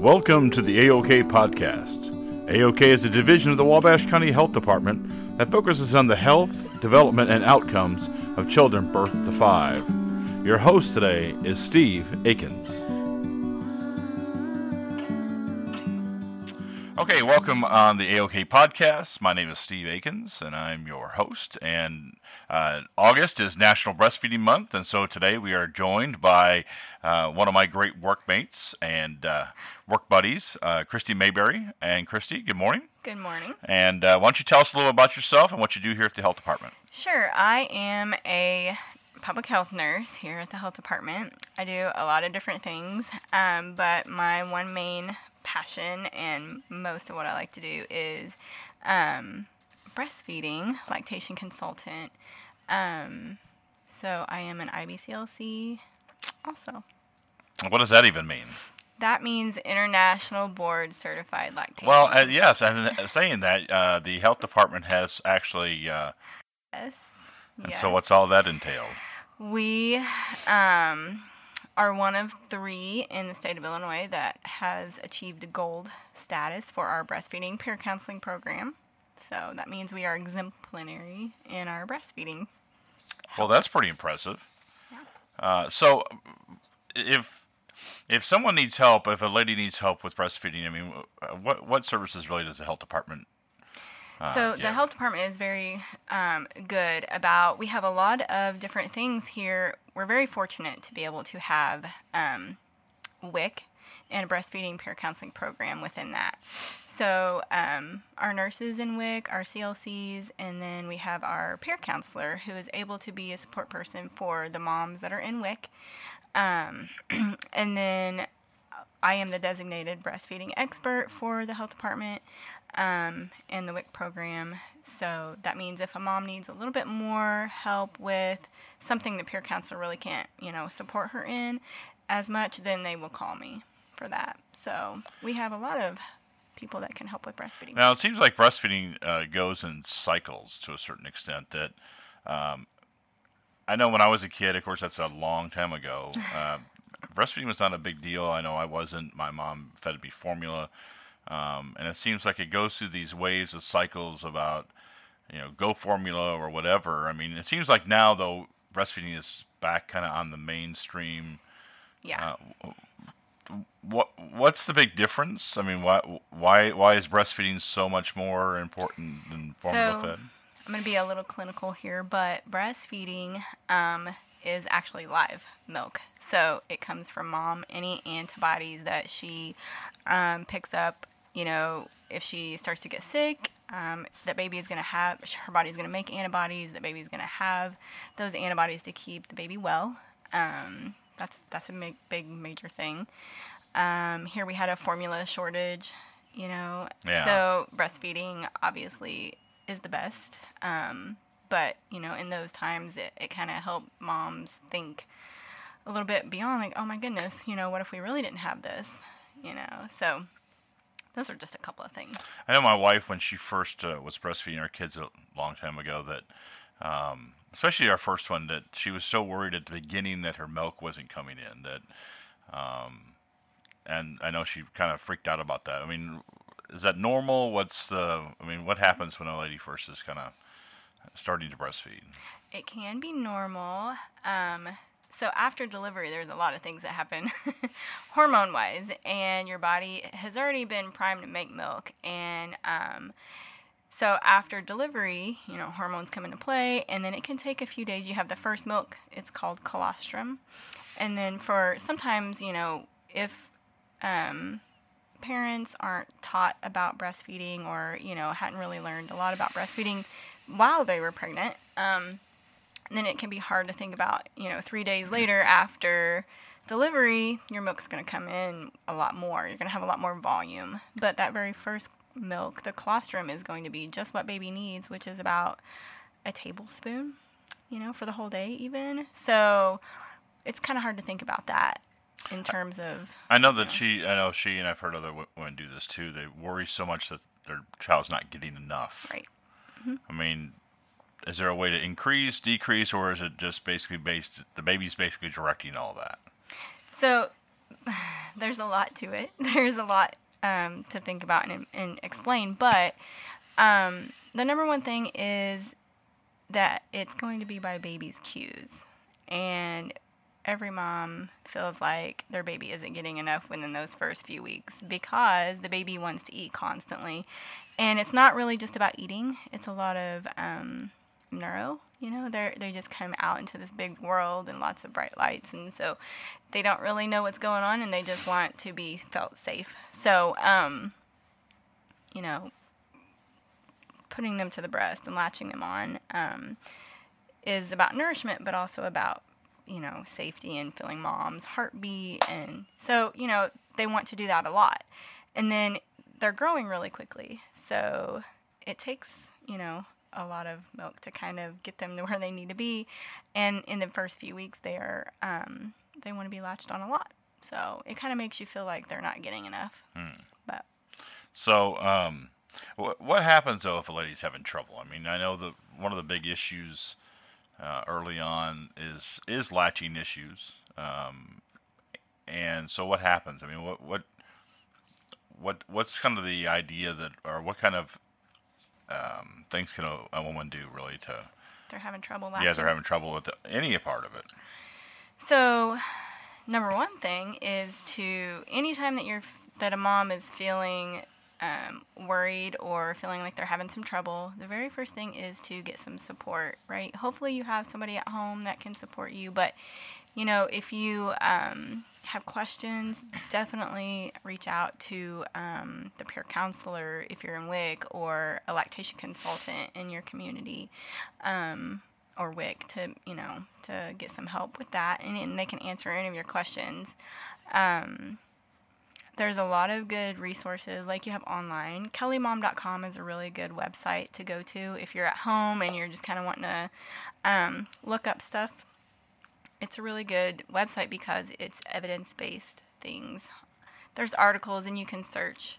Welcome to the AOK podcast. AOK is a division of the Wabash County Health Department that focuses on the health, development, and outcomes of children birth to five. Your host today is Steve Akins. Okay, welcome on the AOK podcast. My name is Steve Akins, and I'm your host. And uh, August is National Breastfeeding Month, and so today we are joined by uh, one of my great workmates and uh, work buddies, uh, Christy Mayberry. And Christy, good morning. Good morning. And uh, why don't you tell us a little about yourself and what you do here at the health department? Sure. I am a public health nurse here at the health department. I do a lot of different things, um, but my one main passion and most of what I like to do is um, breastfeeding, lactation consultant. Um, so I am an IBCLC also. What does that even mean? That means International Board Certified Lactation. Well, uh, yes, and saying that, uh, the health department has actually. Uh, yes. and yes. So, what's all that entailed? We um, are one of three in the state of Illinois that has achieved gold status for our breastfeeding peer counseling program. So that means we are exemplary in our breastfeeding. Well, that's pretty impressive. Uh, so, if if someone needs help, if a lady needs help with breastfeeding, I mean, uh, what what services really does the health department? Uh, so the health department is very um, good about. We have a lot of different things here. We're very fortunate to be able to have um, WIC and a breastfeeding peer counseling program within that. So um, our nurses in WIC, our CLCs, and then we have our peer counselor who is able to be a support person for the moms that are in WIC. Um, and then I am the designated breastfeeding expert for the health department um, and the WIC program. So that means if a mom needs a little bit more help with something the peer counselor really can't, you know, support her in as much, then they will call me for that. So we have a lot of people that can help with breastfeeding. Now it seems like breastfeeding uh, goes in cycles to a certain extent. That um, I know when I was a kid, of course, that's a long time ago. Uh, breastfeeding was not a big deal. I know I wasn't. My mom fed me formula. Um, and it seems like it goes through these waves of cycles about, you know, go formula or whatever. I mean, it seems like now though breastfeeding is back kind of on the mainstream. yeah. Uh, what what's the big difference? I mean, why why why is breastfeeding so much more important than formula So- fed? I'm going to be a little clinical here, but breastfeeding um, is actually live milk. So it comes from mom. Any antibodies that she um, picks up, you know, if she starts to get sick, um, that baby is going to have, her body's going to make antibodies. The baby's going to have those antibodies to keep the baby well. Um, that's that's a big, big major thing. Um, here we had a formula shortage, you know. Yeah. So breastfeeding obviously is the best. Um, but you know, in those times, it, it kind of helped moms think a little bit beyond, like, oh my goodness, you know, what if we really didn't have this, you know? So those are just a couple of things. I know my wife when she first uh, was breastfeeding our kids a long time ago that, um, especially our first one, that she was so worried at the beginning that her milk wasn't coming in that, um, and I know she kind of freaked out about that. I mean, is that normal? What's the? I mean, what happens when a lady first is kind of starting to breastfeed? It can be normal. Um, so after delivery, there's a lot of things that happen hormone wise, and your body has already been primed to make milk. And um, so after delivery, you know, hormones come into play, and then it can take a few days. You have the first milk, it's called colostrum. And then for sometimes, you know, if um, parents aren't taught about breastfeeding or, you know, hadn't really learned a lot about breastfeeding while they were pregnant, um, then it can be hard to think about, you know, three days later after delivery, your milk's going to come in a lot more. You're going to have a lot more volume. But that very first milk, the colostrum, is going to be just what baby needs, which is about a tablespoon, you know, for the whole day, even. So it's kind of hard to think about that in terms of. I know that she, I know she, and I've heard other women do this too. They worry so much that their child's not getting enough. Right. I mean, is there a way to increase, decrease, or is it just basically based? The baby's basically directing all that. So there's a lot to it. There's a lot um, to think about and, and explain. But um, the number one thing is that it's going to be by baby's cues. And every mom feels like their baby isn't getting enough within those first few weeks because the baby wants to eat constantly. And it's not really just about eating, it's a lot of um, neuro. You know, they're they just come out into this big world and lots of bright lights, and so they don't really know what's going on, and they just want to be felt safe. So, um, you know, putting them to the breast and latching them on um, is about nourishment, but also about you know safety and feeling mom's heartbeat, and so you know they want to do that a lot, and then they're growing really quickly, so it takes you know a lot of milk to kind of get them to where they need to be, and in the first few weeks they are um, they want to be latched on a lot, so it kind of makes you feel like they're not getting enough, but. So, um, what, what happens though if a lady's having trouble? I mean, I know that one of the big issues uh, early on is is latching issues, um, and so what happens? I mean, what what what what's kind of the idea that, or what kind of um, things can a, a woman do really to? They're having trouble Yeah, latching. they're having trouble with the, any part of it. So, number one thing is to anytime that you're that a mom is feeling um, worried or feeling like they're having some trouble, the very first thing is to get some support. Right? Hopefully, you have somebody at home that can support you. But you know, if you um, have questions, definitely reach out to um, the peer counselor if you're in WIC or a lactation consultant in your community um, or WIC to you know to get some help with that, and, and they can answer any of your questions. Um, there's a lot of good resources like you have online. KellyMom.com is a really good website to go to if you're at home and you're just kind of wanting to um, look up stuff. It's a really good website because it's evidence based things. There's articles and you can search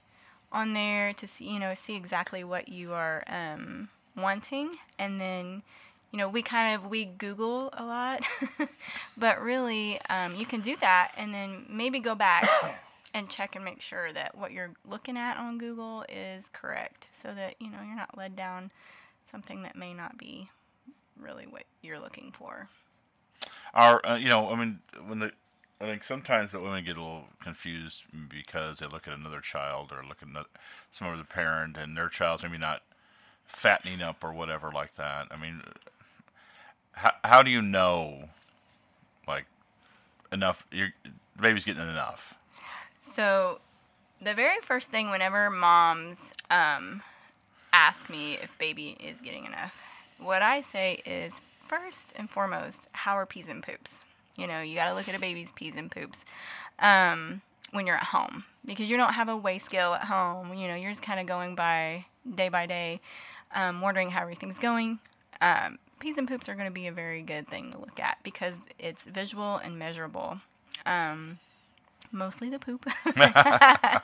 on there to see you know see exactly what you are um, wanting and then you know we kind of we google a lot but really um, you can do that and then maybe go back and check and make sure that what you're looking at on google is correct so that you know you're not led down something that may not be really what you're looking for Are uh, you know? I mean, when the I think sometimes the women get a little confused because they look at another child or look at some other parent and their child's maybe not fattening up or whatever like that. I mean, how how do you know, like, enough? Your baby's getting enough. So, the very first thing whenever moms um, ask me if baby is getting enough, what I say is first and foremost, how are peas and poops? You know, you got to look at a baby's peas and poops um, when you're at home because you don't have a weigh scale at home. You know, you're just kind of going by day by day, um, wondering how everything's going. Um, peas and poops are going to be a very good thing to look at because it's visual and measurable. Um, mostly the poop.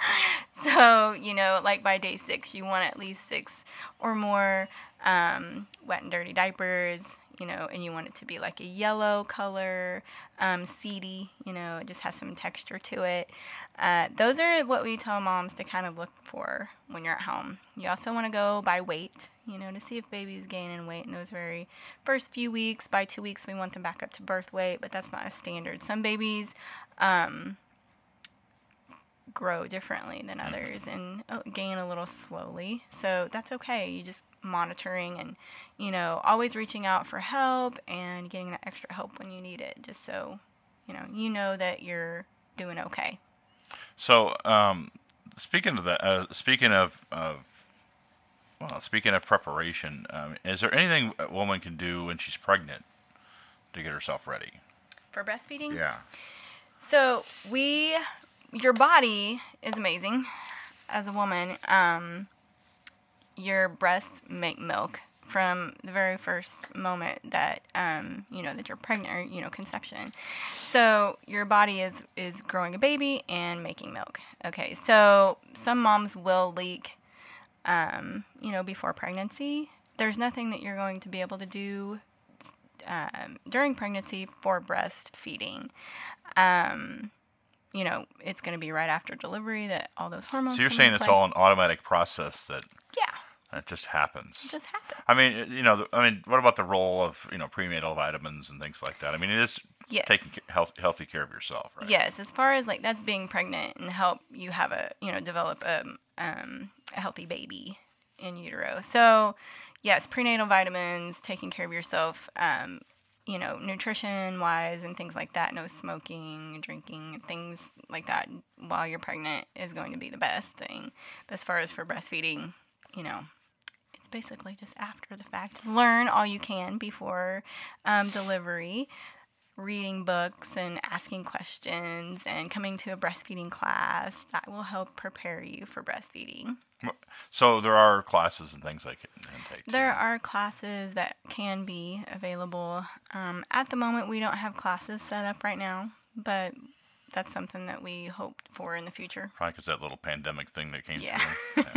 so, you know, like by day six, you want at least six or more um, wet and dirty diapers, you know, and you want it to be like a yellow color, um, seedy, you know, it just has some texture to it. Uh, those are what we tell moms to kind of look for when you're at home. You also want to go by weight, you know, to see if baby's gaining weight in those very first few weeks. By two weeks, we want them back up to birth weight, but that's not a standard. Some babies, um, grow differently than others and uh, gain a little slowly. So that's okay. You just monitoring and, you know, always reaching out for help and getting that extra help when you need it, just so, you know, you know that you're doing okay. So, um, speaking of that, uh, speaking of, of well, speaking of preparation, um, is there anything a woman can do when she's pregnant to get herself ready? For breastfeeding? Yeah. So we, your body is amazing. As a woman, um, your breasts make milk from the very first moment that um, you know that you're pregnant or you know conception. So your body is is growing a baby and making milk. Okay, so some moms will leak, um, you know, before pregnancy. There's nothing that you're going to be able to do um, during pregnancy for breastfeeding. Um, you know, it's going to be right after delivery that all those hormones. So you're saying it's all an automatic process that Yeah, it just happens. it just happens. I mean, you know, I mean, what about the role of you know prenatal vitamins and things like that? I mean, it is Yes. taking health, healthy care of yourself, right? Yes, as far as like that's being pregnant and help you have a you know develop a um, a healthy baby in utero. So yes, prenatal vitamins, taking care of yourself, um, you know, nutrition wise and things like that. No smoking, drinking, things like that while you're pregnant is going to be the best thing. But as far as for breastfeeding, you know. It's basically just after the fact. Learn all you can before um, delivery reading books and asking questions and coming to a breastfeeding class that will help prepare you for breastfeeding. So there are classes and things like can take. too. There are classes that can be available. Um, at the moment, we don't have classes set up right now, but that's something that we hope for in the future. Probably because that little pandemic thing that came Yeah. through.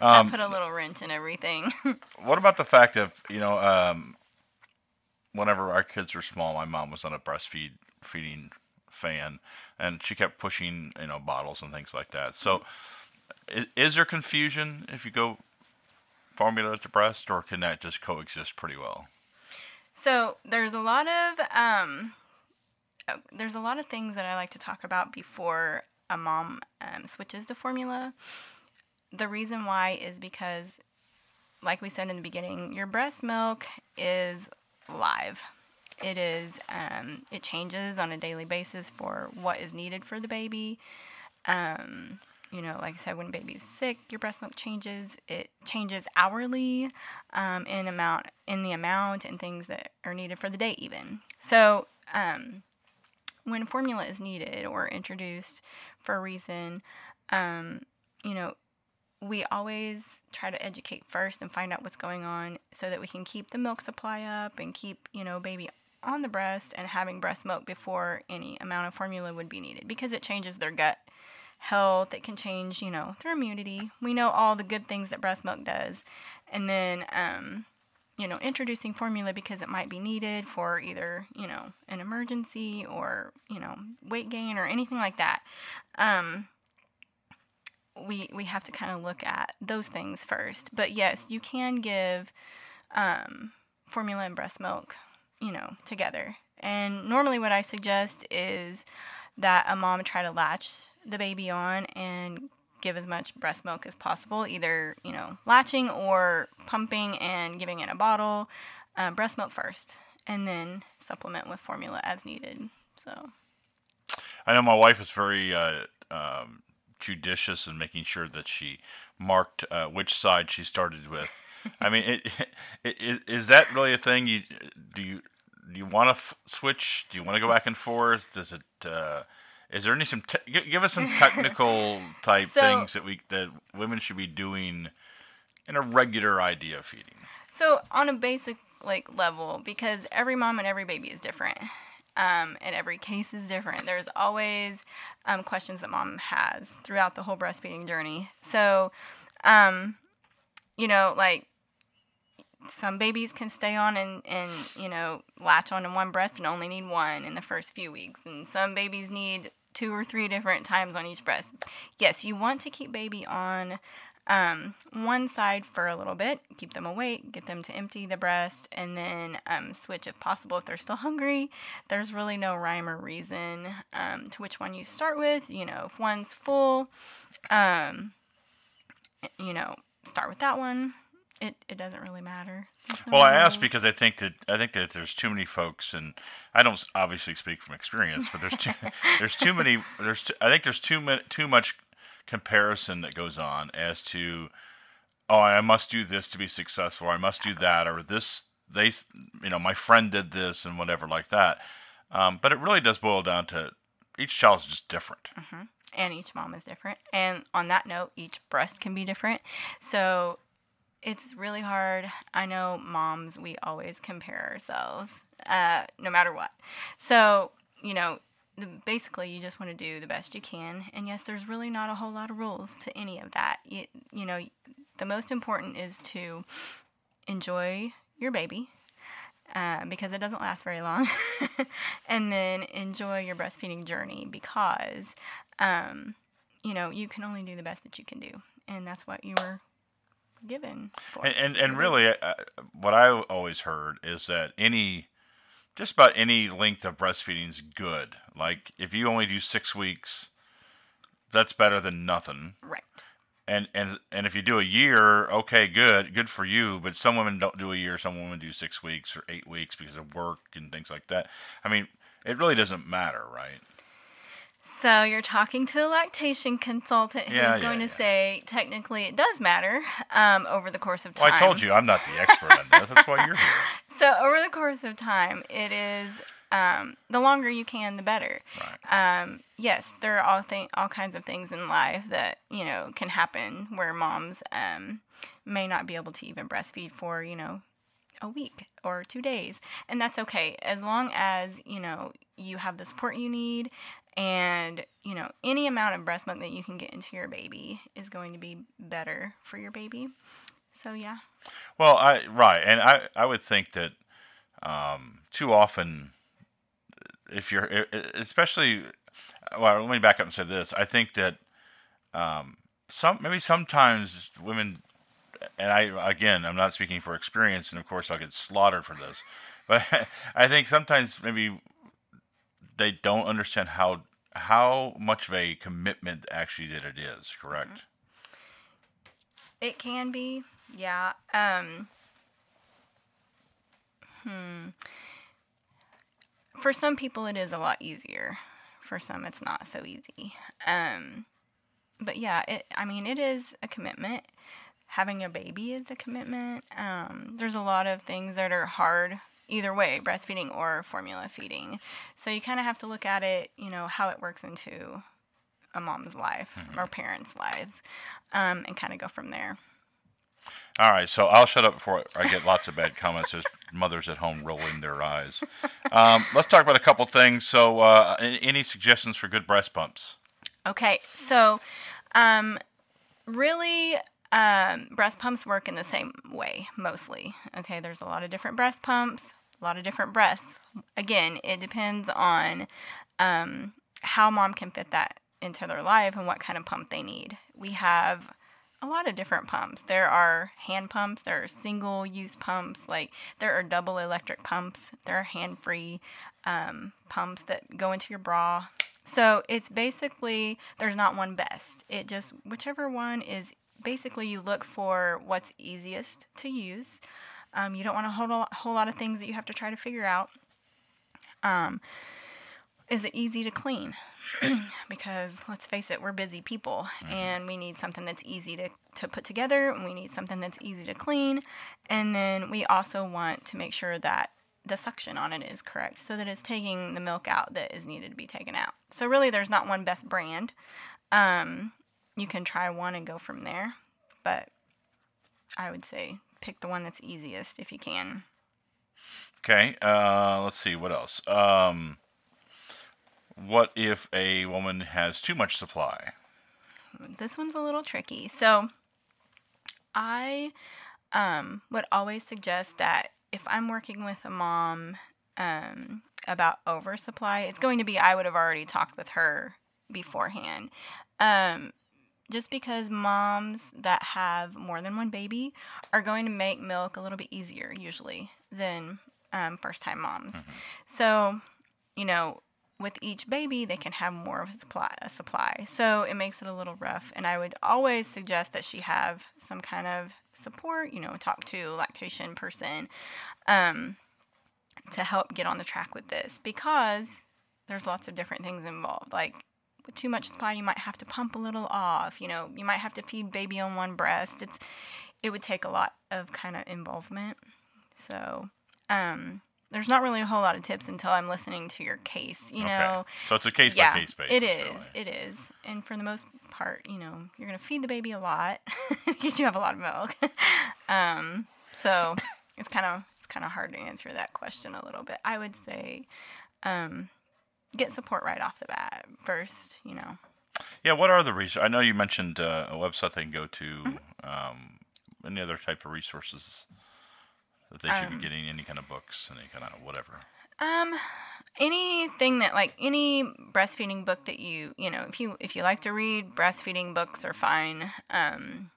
Yeah. that put a little wrench in everything. What about the fact of you know, um, whenever our kids were small, my mom was on a breastfeed feeding fan, and she kept pushing you know bottles and things like that. So, is, is there confusion if you go formula to breast, or can that just coexist pretty well? So there's a lot of um, uh, there's a lot of things that I like to talk about before a mom um, switches to formula. The reason why is because, like we said in the beginning, your breast milk is live. It is um, it changes on a daily basis for what is needed for the baby. Um, you know, like I said, when a baby's sick, your breast milk changes. It changes hourly um, in amount, in the amount, and things that are needed for the day, even. So, um, when formula is needed or introduced for a reason, um, you know, we always try to educate first and find out what's going on so that we can keep the milk supply up and keep, you know, baby on the breast and having breast milk before any amount of formula would be needed because it changes their gut health. It can change, you know, their immunity. We know all the good things that breast milk does. And then, um, you know, introducing formula because it might be needed for either, you know, an emergency or, you know, weight gain or anything like that. Um, we we have to kind of look at those things first. But yes, you can give um, formula and breast milk, you know, together. And normally, what I suggest is that a mom try to latch the baby on and give as much breast milk as possible, either you know latching or pumping and giving it a bottle. Uh, breast milk first, and then supplement with formula as needed. So I know my wife is very uh, um, judicious in making sure that she marked uh, which side she started with. I mean, it, it, it, is that really a thing? You do you do you want to f- switch? Do you want to go back and forth? Does it? Is there any some te- give us some technical type So- things that we that women should be doing in a regular idea of feeding? So on a basic like level, because every mom and every baby is different, um, and every case is different. There's always um, questions that mom has throughout the whole breastfeeding journey. So, um, you know, like some babies can stay on and, and you know latch on to one breast and only need one in the first few weeks. And some babies need two or three different times on each breast. Yes you want to keep baby on um, one side for a little bit keep them awake get them to empty the breast and then um, switch if possible if they're still hungry. There's really no rhyme or reason um, to which one you start with. You know if one's full um, you know start with that one it, it doesn't really matter. No Well, I ask because I think that I think that there's too many folks, and I don't obviously speak from experience, but there's too there's too many there's too, I think there's too many too much comparison that goes on as to oh I must do this to be successful, or I must do that, or this they you know my friend did this and whatever like that. Um, but it really does boil down to each child is just different. and each mom is different. And on that note, each breast can be different. So it's really hard. I know moms, we always compare ourselves, uh, no matter what. So, you know, the, basically, you just want to do the best you can. And yes, there's really not a whole lot of rules to any of that. You, you know, the most important is to enjoy your baby. uh, because it doesn't last very long. and then enjoy your breastfeeding journey because, um, you know, you can only do the best that you can do. And that's what you were given for. And and, and really, uh, what I always heard is that any, just about any length of breastfeeding is good. Like if you only do six weeks, that's better than nothing. right. And and and if you do a year, okay, good, good for you. But some women don't do a year. Some women do six weeks or eight weeks because of work and things like that. I mean, it really doesn't matter, right? So you're talking to a lactation consultant who's Yeah, yeah, going to yeah. say technically it does matter um, over the course of time. Well, I told you I'm not the expert on that. That's why you're here. So over the course of time, it is um, the longer you can, the better. Right. Um, yes, there are all thing, all kinds of things in life that you know can happen where moms um, may not be able to even breastfeed for you know a week or two days, and that's okay as long as you know you have the support you need. And you know any amount of breast milk that you can get into your baby is going to be better for your baby. So yeah. Well, I right, and I I would think that um, too often, if you're especially, well, let me back up and say this. I think that um, some maybe sometimes women, and I again, I'm not speaking for experience, and of course I'll get slaughtered for this, but I think sometimes maybe they don't understand how how much of a commitment actually that it is. Correct. It can be, yeah. Um, hmm. For some people, it is a lot easier. For some, it's not so easy. Um, but yeah, it. I mean, it is a commitment. Having a baby is a commitment. Um, there's a lot of things that are hard either way, breastfeeding or formula feeding. So you kind of have to look at it, you know, how it works into a mom's life or parents' lives, um, and kind of go from there. All right, so I'll shut up before I get lots of bad comments. There's mothers at home rolling their eyes. Um, let's talk about a couple things. So, uh, any suggestions for good breast pumps? Okay, so um, really, um, breast pumps work in the same way mostly. Okay, there's a lot of different breast pumps, a lot of different breasts. Again, it depends on um, how mom can fit that into their life and what kind of pump they need. We have a lot of different pumps. There are hand pumps, there are single use pumps, like there are double electric pumps, there are hand free um, pumps that go into your bra. So it's basically, there's not one best. It just, whichever one is basically, you look for what's easiest to use. Um, you don't want a whole, lot- whole lot of things that you have to try to figure out. Um, is it easy to clean? because let's face it, we're busy people and we need something that's easy to, to put together and we need something that's easy to clean. And then we also want to make sure that the suction on it is correct so that it's taking the milk out that is needed to be taken out. So, really, there's not one best brand. Um, you can try one and go from there, but I would say pick the one that's easiest if you can. Okay, uh, let's see what else. Um, what if a woman has too much supply? this one's a little tricky. So I um, would always suggest that if I'm working with a mom um, about oversupply, it's going to be I would have already talked with her beforehand. Um, just because moms that have more than one baby are going to make milk a little bit easier usually than um, first time moms. So, you know, with each baby, they can have more of a supply, a supply. So it makes it a little rough. And I would always suggest that she have some kind of support, you know, talk to a lactation person um, to help get on the track with this because there's lots of different things involved. Like with too much supply, you might have to pump a little off. You know, you might have to feed baby on one breast. It's it would take a lot of kind of involvement. So, um, there's not really a whole lot of tips until I'm listening to your case. You know, okay, so it's a case yeah, by case basis. it is. really. It is. And for the most part, you know, you're gonna feed the baby a lot because you have a lot of milk. um, so it's kind of it's kind of hard to answer that question a little bit. I would say, um, get support right off the bat first. You know. Yeah, what are the resources? I know you mentioned uh, a website they can go to. Mm-hmm. Um, any other type of resources that they should be getting any kind of books, any kind of whatever. Um, anything that like any breastfeeding book that you you know if you if you like to read breastfeeding books are fine. Um,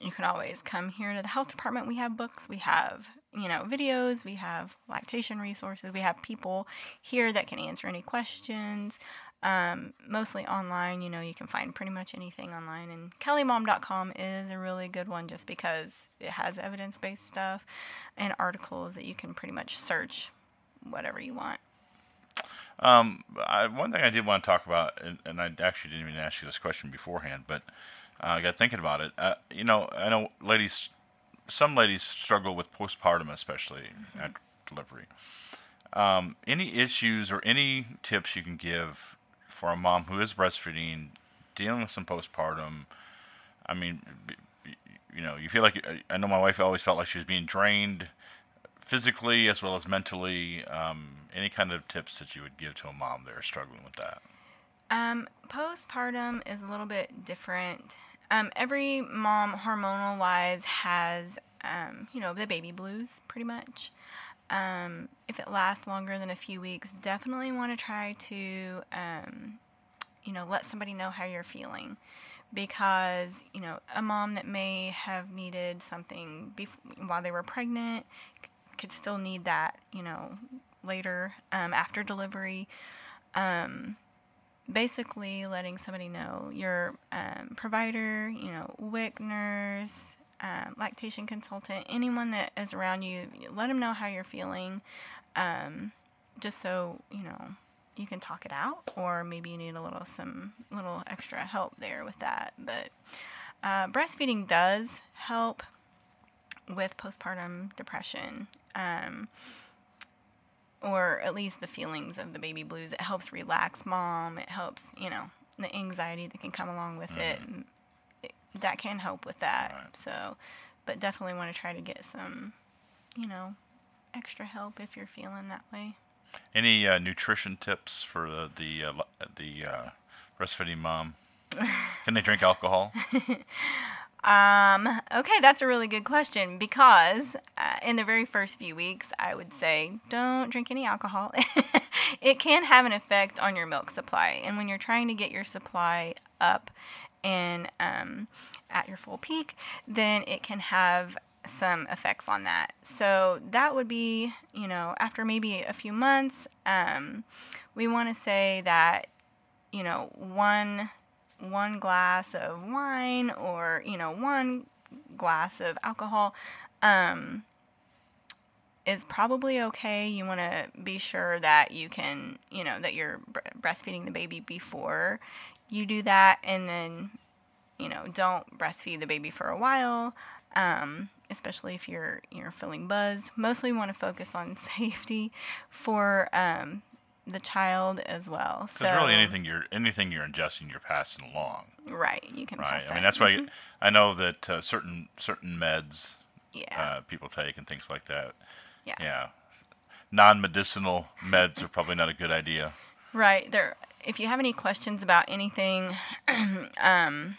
you can always come here to the health department. We have books. We have you know videos. We have lactation resources. We have people here that can answer any questions. Um, mostly online. You know, you can find pretty much anything online, and kellymom.com is a really good one just because it has evidence based stuff and articles that you can pretty much search whatever you want. Um, I, one thing I did want to talk about, and, and I actually didn't even ask you this question beforehand, but uh, I got thinking about it. Uh, you know, I know ladies, some ladies struggle with postpartum, especially mm-hmm. at delivery. Um, any issues or any tips you can give for a mom who is breastfeeding, dealing with some postpartum? I mean, you know, you feel like I know my wife always felt like she was being drained physically as well as mentally. Um, any kind of tips that you would give to a mom that are struggling with that? Um, postpartum is a little bit different. Um, every mom, hormonal wise, has um, you know the baby blues pretty much. Um, if it lasts longer than a few weeks, definitely want to try to um, you know let somebody know how you're feeling because you know a mom that may have needed something bef- while they were pregnant could still need that, you know, later um, after delivery. Um, basically, letting somebody know your um, provider, you know, WIC nurse, um, lactation consultant, anyone that is around you, let them know how you're feeling, um, just so you know you can talk it out, or maybe you need a little some little extra help there with that. But uh, breastfeeding does help with postpartum depression, um, or at least the feelings of the baby blues. It helps relax mom. It helps, you know, the anxiety that can come along with mm-hmm. it, it. That can help with that. Right. So, but definitely want to try to get some, you know, extra help if you're feeling that way. Any uh, nutrition tips for the the, uh, the uh, breastfeeding mom? Can they drink alcohol? Um, okay, that's a really good question because uh, in the very first few weeks, I would say don't drink any alcohol. it can have an effect on your milk supply. And when you're trying to get your supply up and um, at your full peak, then it can have some effects on that. So that would be, you know, after maybe a few months, um, we want to say that, you know, one one glass of wine or you know one glass of alcohol um, is probably okay. You want to be sure that you can, you know, that you're breastfeeding the baby before you do that, and then, you know, don't breastfeed the baby for a while, um, especially if you're you're feeling buzz. Mostly want to focus on safety for um, the child as well. Because so, really, anything you're anything you're ingesting, you're passing along. Right. You can. Right. I mean, that's why mm-hmm. I know that uh, certain certain meds, yeah, uh, people take and things like that. Yeah. Yeah. Non-medicinal meds are probably not a good idea. Right. There. If you have any questions about anything, um,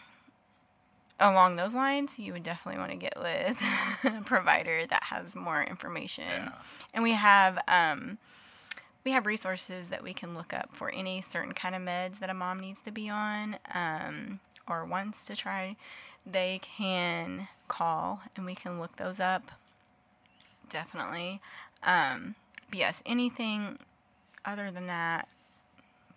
along those lines, you would definitely want to get with a provider that has more information. Yeah. And we have um we have resources that we can look up for any certain kind of meds that a mom needs to be on um, or wants to try. They can call and we can look those up. Definitely. Um, but yes, anything other than that,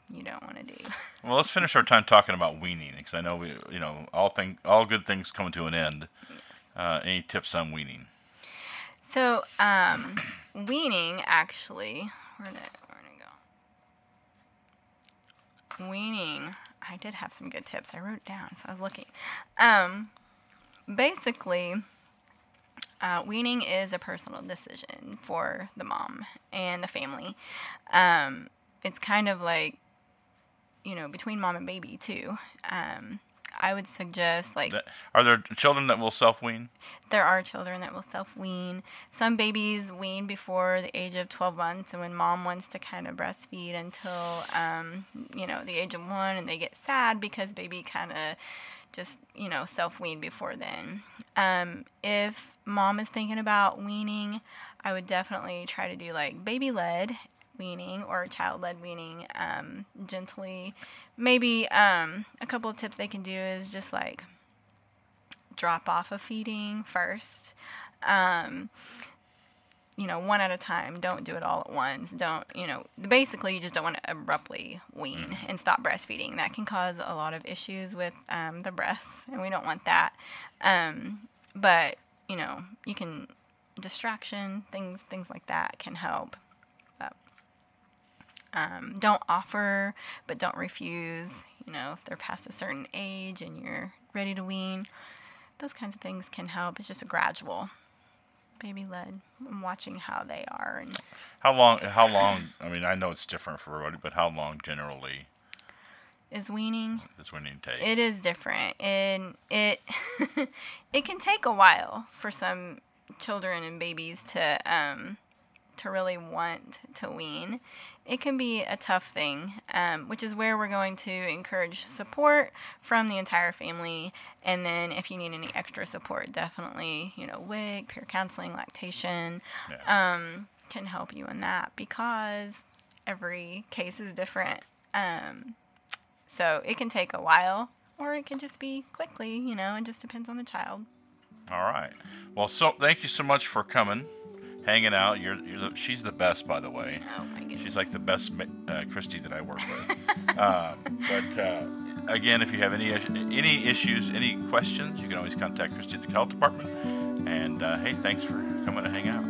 you don't want to do. Well, let's finish our time talking about weaning because I know we, you know, all thing, all good things come to an end. Yes. Uh, any tips on weaning? So, um, weaning actually where did, where did it go? Weaning. I did have some good tips. I wrote down, so I was looking. Um, basically, uh, weaning is a personal decision for the mom and the family. Um, it's kind of like, you know, between mom and baby, too. Um, I would suggest like Are there children that will self wean? there are children that will self wean. Some babies wean before the age of 12 months, and when mom wants to kind of breastfeed until, um, you know, the age of one, and they get sad because baby kind of just, you know, self wean before then. Um, if mom is thinking about weaning, I would definitely try to do like baby led weaning or child led weaning um, gently. Maybe um, a couple of tips they can do is just like drop off of feeding first. Um, you know, one at a time. Don't do it all at once. Don't, you know, basically, you just don't want to abruptly wean and stop breastfeeding. That can cause a lot of issues with um, the breasts, and we don't want that. Um, but, you know, you can, distraction, things, things like that can help. Um, don't offer, but don't refuse. You know, if they're past a certain age and you're ready to wean, those kinds of things can help. It's just a gradual baby led. I'm watching how they are and How long? How long? I mean, I know it's different for everybody, but how long generally is weaning. does weaning take? It is different, and it it can take a while for some children and babies to um, to really want to wean. It can be a tough thing, um, which is where we're going to encourage support from the entire family. And then, if you need any extra support, definitely, you know, WIC, peer counseling, lactation Yeah. um, can help you in that because every case is different. Um, so it can take a while, or it can just be quickly. You know, it just depends on the child. All right. Well, so thank you so much for coming, hanging out. You're, you're the, she's the best, by the way. Oh my goodness. She's like the best uh, Christy that I work with. um, but uh, again, if you have any any issues, any questions, you can always contact Christy at the health department. And uh, hey, thanks for coming to hang out.